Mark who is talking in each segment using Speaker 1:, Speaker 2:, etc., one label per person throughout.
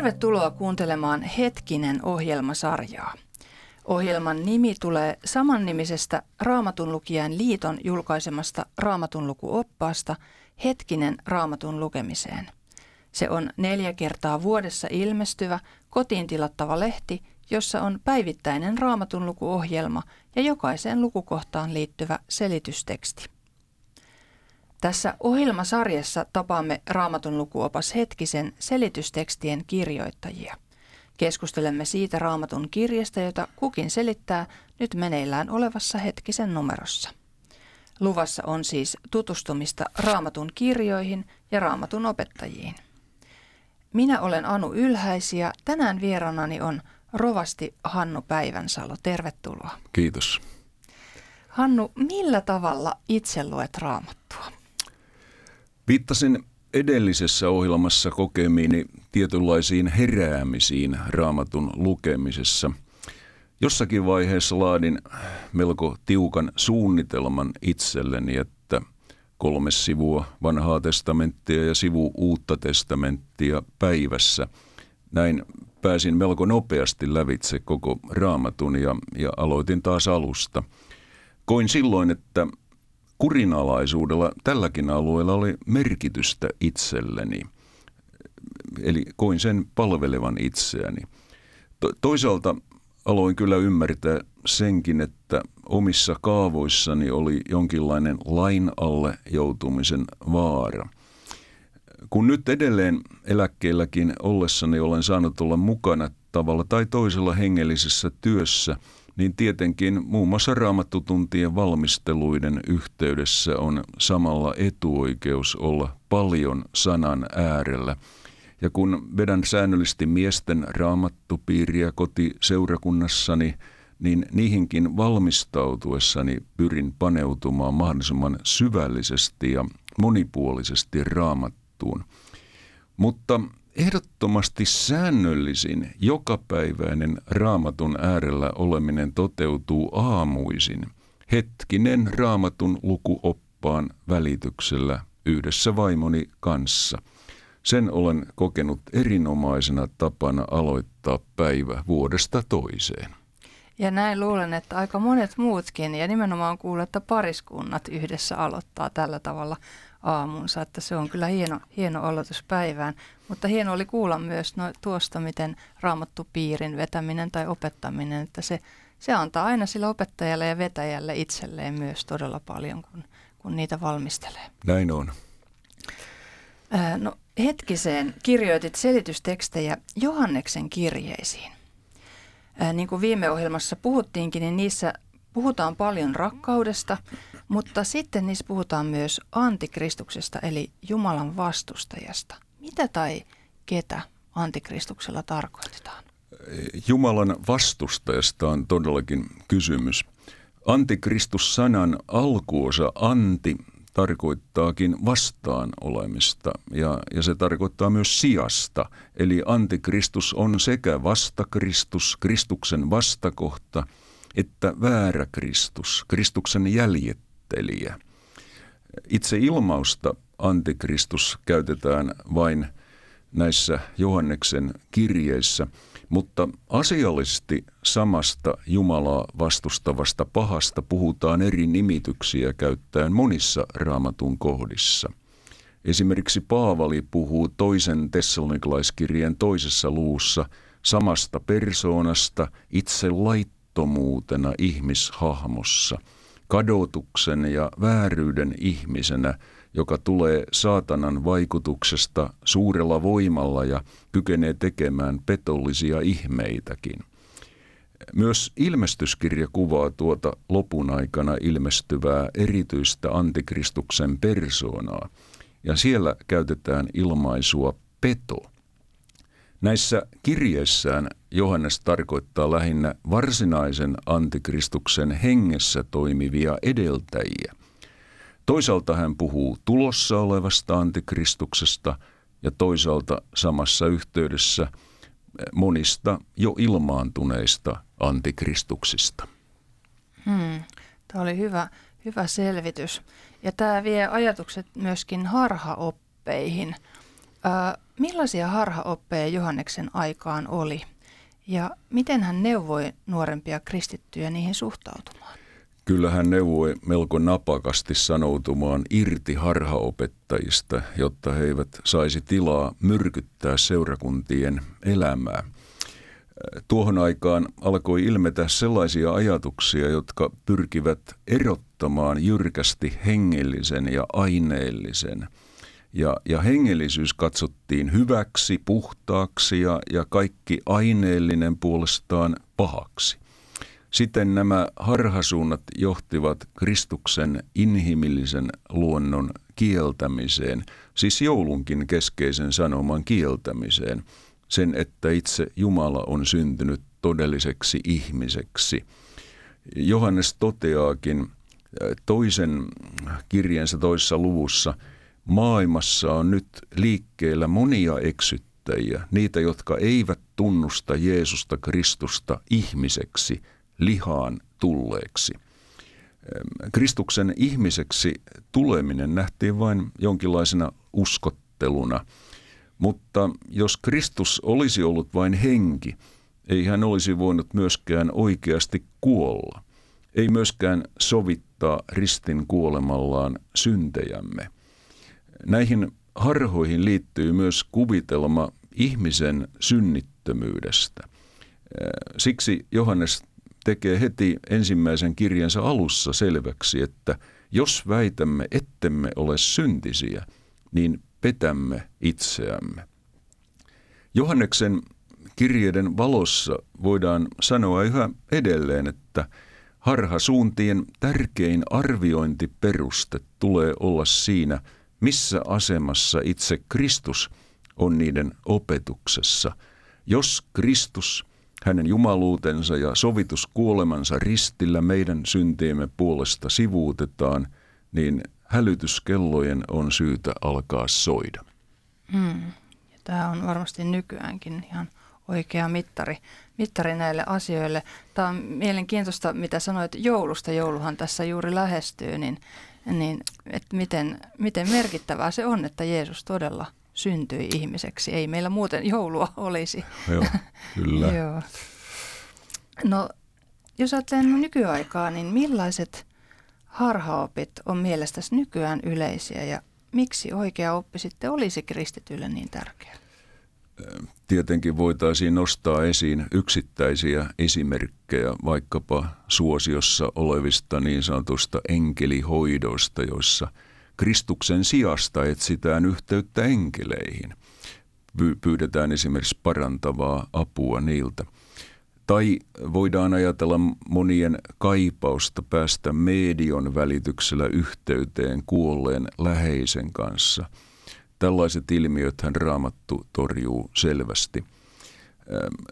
Speaker 1: Tervetuloa kuuntelemaan Hetkinen ohjelmasarjaa. Ohjelman nimi tulee samannimisestä Raamatun lukijan liiton julkaisemasta raamatunlukuoppaasta Hetkinen raamatun lukemiseen. Se on neljä kertaa vuodessa ilmestyvä, kotiin tilattava lehti, jossa on päivittäinen raamatunlukuohjelma ja jokaiseen lukukohtaan liittyvä selitysteksti. Tässä ohjelmasarjassa tapaamme Raamatun lukuopas hetkisen selitystekstien kirjoittajia. Keskustelemme siitä Raamatun kirjasta, jota kukin selittää nyt meneillään olevassa hetkisen numerossa. Luvassa on siis tutustumista Raamatun kirjoihin ja Raamatun opettajiin. Minä olen Anu Ylhäisi ja tänään vieranani on rovasti Hannu Päivänsalo. Tervetuloa.
Speaker 2: Kiitos.
Speaker 1: Hannu, millä tavalla itse luet raamattua?
Speaker 2: Viittasin edellisessä ohjelmassa kokemiini tietynlaisiin heräämisiin raamatun lukemisessa. Jossakin vaiheessa laadin melko tiukan suunnitelman itselleni, että kolme sivua vanhaa testamenttia ja sivu uutta testamenttia päivässä. Näin pääsin melko nopeasti lävitse koko raamatun ja, ja aloitin taas alusta. Koin silloin, että kurinalaisuudella tälläkin alueella oli merkitystä itselleni. Eli koin sen palvelevan itseäni. To- toisaalta aloin kyllä ymmärtää senkin, että omissa kaavoissani oli jonkinlainen lain alle joutumisen vaara. Kun nyt edelleen eläkkeelläkin ollessani olen saanut olla mukana tavalla tai toisella hengellisessä työssä – niin tietenkin muun muassa raamattutuntien valmisteluiden yhteydessä on samalla etuoikeus olla paljon sanan äärellä. Ja kun vedän säännöllisesti miesten raamattupiiriä kotiseurakunnassani, niin niihinkin valmistautuessani pyrin paneutumaan mahdollisimman syvällisesti ja monipuolisesti raamattuun. Mutta Ehdottomasti säännöllisin, jokapäiväinen raamatun äärellä oleminen toteutuu aamuisin, hetkinen raamatun lukuoppaan välityksellä yhdessä vaimoni kanssa. Sen olen kokenut erinomaisena tapana aloittaa päivä vuodesta toiseen.
Speaker 1: Ja näin luulen, että aika monet muutkin, ja nimenomaan kuulen, että pariskunnat yhdessä aloittaa tällä tavalla aamunsa, että se on kyllä hieno, hieno aloitus päivään. Mutta hieno oli kuulla myös no, tuosta, miten raamattu piirin vetäminen tai opettaminen, että se, se antaa aina sille opettajalle ja vetäjälle itselleen myös todella paljon, kun, kun niitä valmistelee.
Speaker 2: Näin on.
Speaker 1: No hetkiseen kirjoitit selitystekstejä Johanneksen kirjeisiin. Ää, niin kuin viime ohjelmassa puhuttiinkin, niin niissä puhutaan paljon rakkaudesta, mutta sitten niissä puhutaan myös antikristuksesta eli Jumalan vastustajasta. Mitä tai ketä antikristuksella tarkoitetaan?
Speaker 2: Jumalan vastustajasta on todellakin kysymys. Antikristus-sanan alkuosa anti tarkoittaakin vastaan olemista ja, ja se tarkoittaa myös sijasta. Eli antikristus on sekä vastakristus, Kristuksen vastakohta, että väärä Kristus, Kristuksen jäljittelijä. Itse ilmausta antikristus käytetään vain näissä Johanneksen kirjeissä, mutta asiallisesti samasta Jumalaa vastustavasta pahasta puhutaan eri nimityksiä käyttäen monissa raamatun kohdissa. Esimerkiksi Paavali puhuu toisen tessalonikalaiskirjeen toisessa luussa samasta persoonasta itse laittomuutena ihmishahmossa, kadotuksen ja vääryyden ihmisenä – joka tulee saatanan vaikutuksesta suurella voimalla ja kykenee tekemään petollisia ihmeitäkin. Myös ilmestyskirja kuvaa tuota lopun aikana ilmestyvää erityistä antikristuksen persoonaa, ja siellä käytetään ilmaisua peto. Näissä kirjeissään Johannes tarkoittaa lähinnä varsinaisen antikristuksen hengessä toimivia edeltäjiä. Toisaalta hän puhuu tulossa olevasta antikristuksesta ja toisaalta samassa yhteydessä monista jo ilmaantuneista antikristuksista.
Speaker 1: Hmm, tämä oli hyvä, hyvä selvitys. Ja tämä vie ajatukset myöskin harhaoppeihin. millaisia harhaoppeja Johanneksen aikaan oli ja miten hän neuvoi nuorempia kristittyjä niihin suhtautumaan?
Speaker 2: Kyllä hän neuvoi melko napakasti sanoutumaan irti harhaopettajista, jotta he eivät saisi tilaa myrkyttää seurakuntien elämää. Tuohon aikaan alkoi ilmetä sellaisia ajatuksia, jotka pyrkivät erottamaan jyrkästi hengellisen ja aineellisen. Ja, ja hengellisyys katsottiin hyväksi, puhtaaksi ja, ja kaikki aineellinen puolestaan pahaksi. Siten nämä harhasuunnat johtivat Kristuksen inhimillisen luonnon kieltämiseen, siis joulunkin keskeisen sanoman kieltämiseen, sen, että itse Jumala on syntynyt todelliseksi ihmiseksi. Johannes toteaakin toisen kirjeensa toisessa luvussa, maailmassa on nyt liikkeellä monia eksyttäjiä, niitä, jotka eivät tunnusta Jeesusta Kristusta ihmiseksi – lihaan tulleeksi. Kristuksen ihmiseksi tuleminen nähtiin vain jonkinlaisena uskotteluna, mutta jos Kristus olisi ollut vain henki, ei hän olisi voinut myöskään oikeasti kuolla, ei myöskään sovittaa ristin kuolemallaan syntejämme. Näihin harhoihin liittyy myös kuvitelma ihmisen synnittömyydestä. Siksi Johannes tekee heti ensimmäisen kirjansa alussa selväksi, että jos väitämme, ettemme ole syntisiä, niin petämme itseämme. Johanneksen kirjeiden valossa voidaan sanoa yhä edelleen, että harhasuuntien tärkein arviointiperuste tulee olla siinä, missä asemassa itse Kristus on niiden opetuksessa. Jos Kristus hänen jumaluutensa ja sovituskuolemansa ristillä meidän syntiemme puolesta sivuutetaan, niin hälytyskellojen on syytä alkaa soida.
Speaker 1: Hmm. Ja tämä on varmasti nykyäänkin ihan oikea mittari, mittari näille asioille. Tämä on mielenkiintoista, mitä sanoit joulusta. Jouluhan tässä juuri lähestyy, niin, niin että miten, miten merkittävää se on, että Jeesus todella – syntyi ihmiseksi. Ei meillä muuten joulua olisi.
Speaker 2: Joo, kyllä. Joo.
Speaker 1: No, jos ajattelen nykyaikaa, niin millaiset harhaopit on mielestäsi nykyään yleisiä ja miksi oikea oppi sitten olisi kristitylle niin tärkeä?
Speaker 2: Tietenkin voitaisiin nostaa esiin yksittäisiä esimerkkejä vaikkapa suosiossa olevista niin sanotusta enkelihoidoista, joissa – Kristuksen sijasta etsitään yhteyttä enkeleihin. Pyydetään esimerkiksi parantavaa apua niiltä. Tai voidaan ajatella monien kaipausta päästä medion välityksellä yhteyteen kuolleen läheisen kanssa. Tällaiset ilmiöt hän raamattu torjuu selvästi.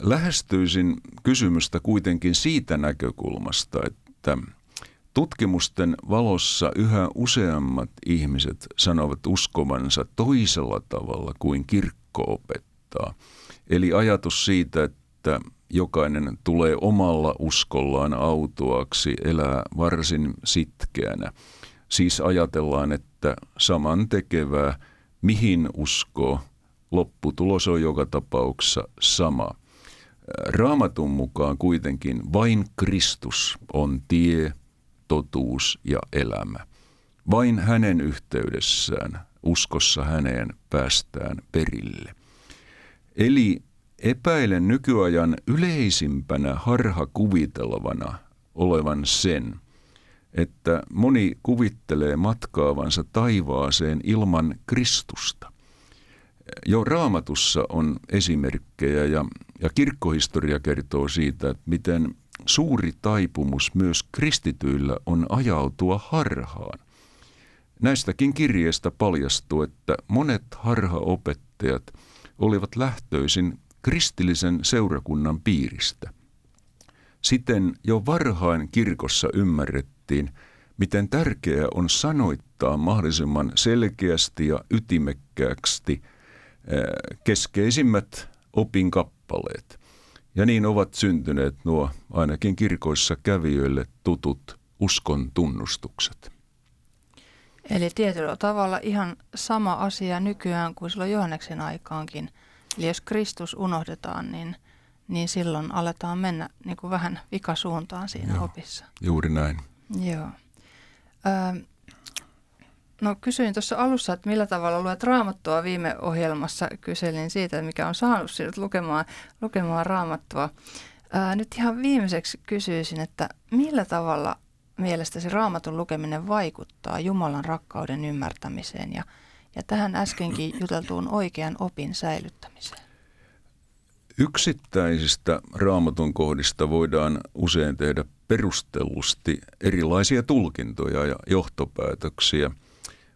Speaker 2: Lähestyisin kysymystä kuitenkin siitä näkökulmasta, että Tutkimusten valossa yhä useammat ihmiset sanovat uskovansa toisella tavalla kuin kirkko opettaa. Eli ajatus siitä, että jokainen tulee omalla uskollaan autuaksi, elää varsin sitkeänä. Siis ajatellaan, että saman tekevää, mihin uskoo, lopputulos on joka tapauksessa sama. Raamatun mukaan kuitenkin vain Kristus on tie, totuus ja elämä. Vain hänen yhteydessään, uskossa häneen päästään perille. Eli epäilen nykyajan yleisimpänä harhakuvitelvana olevan sen, että moni kuvittelee matkaavansa taivaaseen ilman Kristusta. Jo raamatussa on esimerkkejä ja, ja kirkkohistoria kertoo siitä, että miten suuri taipumus myös kristityillä on ajautua harhaan. Näistäkin kirjeistä paljastuu, että monet harhaopettajat olivat lähtöisin kristillisen seurakunnan piiristä. Siten jo varhain kirkossa ymmärrettiin, miten tärkeää on sanoittaa mahdollisimman selkeästi ja ytimekkäästi keskeisimmät opinkappaleet. Ja niin ovat syntyneet nuo ainakin kirkoissa kävijöille tutut uskon tunnustukset.
Speaker 1: Eli tietyllä tavalla ihan sama asia nykyään kuin silloin Johanneksen aikaankin. Eli jos Kristus unohdetaan, niin, niin silloin aletaan mennä niin kuin vähän vikasuuntaan siinä
Speaker 2: Joo,
Speaker 1: opissa.
Speaker 2: Juuri näin.
Speaker 1: Joo. Ö, no kysyin tuossa alussa, että millä tavalla luet raamattua viime ohjelmassa. Kyselin siitä, mikä on saanut sinut lukemaan, lukemaan raamattua. Ää, nyt ihan viimeiseksi kysyisin, että millä tavalla mielestäsi raamatun lukeminen vaikuttaa Jumalan rakkauden ymmärtämiseen ja, ja tähän äskenkin juteltuun oikean opin säilyttämiseen?
Speaker 2: Yksittäisistä raamatun kohdista voidaan usein tehdä perustellusti erilaisia tulkintoja ja johtopäätöksiä,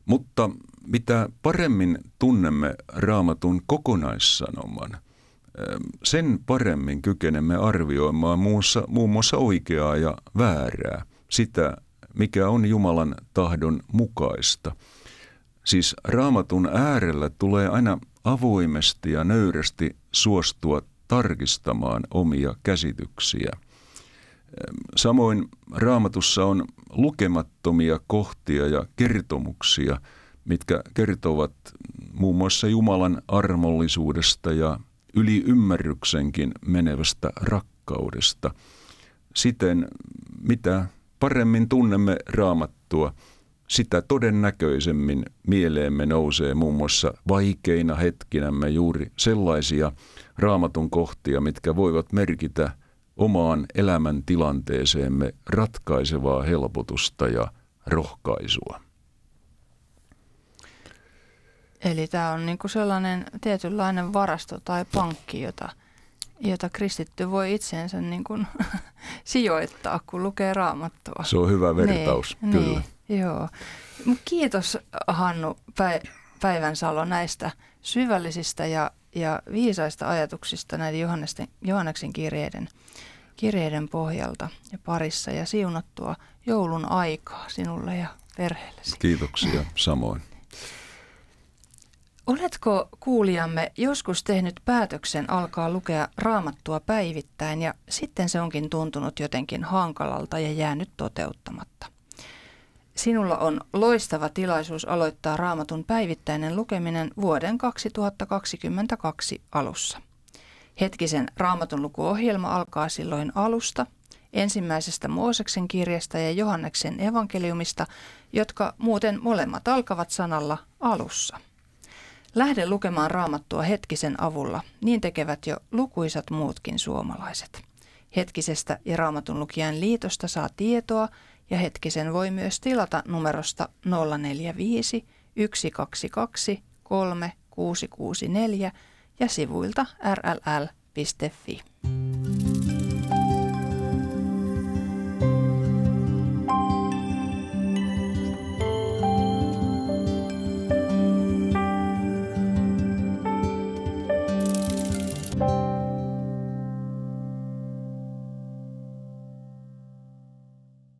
Speaker 2: mutta mitä paremmin tunnemme raamatun kokonaissanoman, sen paremmin kykenemme arvioimaan muussa, muun muassa oikeaa ja väärää, sitä mikä on Jumalan tahdon mukaista. Siis raamatun äärellä tulee aina avoimesti ja nöyrästi suostua tarkistamaan omia käsityksiä. Samoin raamatussa on lukemattomia kohtia ja kertomuksia, mitkä kertovat muun muassa Jumalan armollisuudesta ja yli ymmärryksenkin menevästä rakkaudesta. Siten, mitä paremmin tunnemme raamattua, sitä todennäköisemmin mieleemme nousee muun muassa vaikeina hetkinämme juuri sellaisia raamatun kohtia, mitkä voivat merkitä omaan elämäntilanteeseemme ratkaisevaa helpotusta ja rohkaisua.
Speaker 1: Eli tämä on niin kuin sellainen tietynlainen varasto tai pankki, jota, jota kristitty voi itseensä niin kuin sijoittaa, kun lukee raamattua.
Speaker 2: Se on hyvä vertaus,
Speaker 1: niin,
Speaker 2: kyllä.
Speaker 1: Niin, joo. Kiitos Hannu Päivänsalo näistä syvällisistä ja, ja viisaista ajatuksista näiden Johanneksen kirjeiden, kirjeiden pohjalta ja parissa ja siunattua joulun aikaa sinulle ja perheellesi.
Speaker 2: Kiitoksia samoin.
Speaker 1: Oletko kuulijamme joskus tehnyt päätöksen alkaa lukea raamattua päivittäin ja sitten se onkin tuntunut jotenkin hankalalta ja jäänyt toteuttamatta? Sinulla on loistava tilaisuus aloittaa raamatun päivittäinen lukeminen vuoden 2022 alussa. Hetkisen raamatun lukuohjelma alkaa silloin alusta, ensimmäisestä Mooseksen kirjasta ja Johanneksen evankeliumista, jotka muuten molemmat alkavat sanalla alussa – Lähde lukemaan raamattua hetkisen avulla, niin tekevät jo lukuisat muutkin suomalaiset. Hetkisestä ja raamatun lukijan liitosta saa tietoa ja hetkisen voi myös tilata numerosta 045 122 3664 ja sivuilta rll.fi.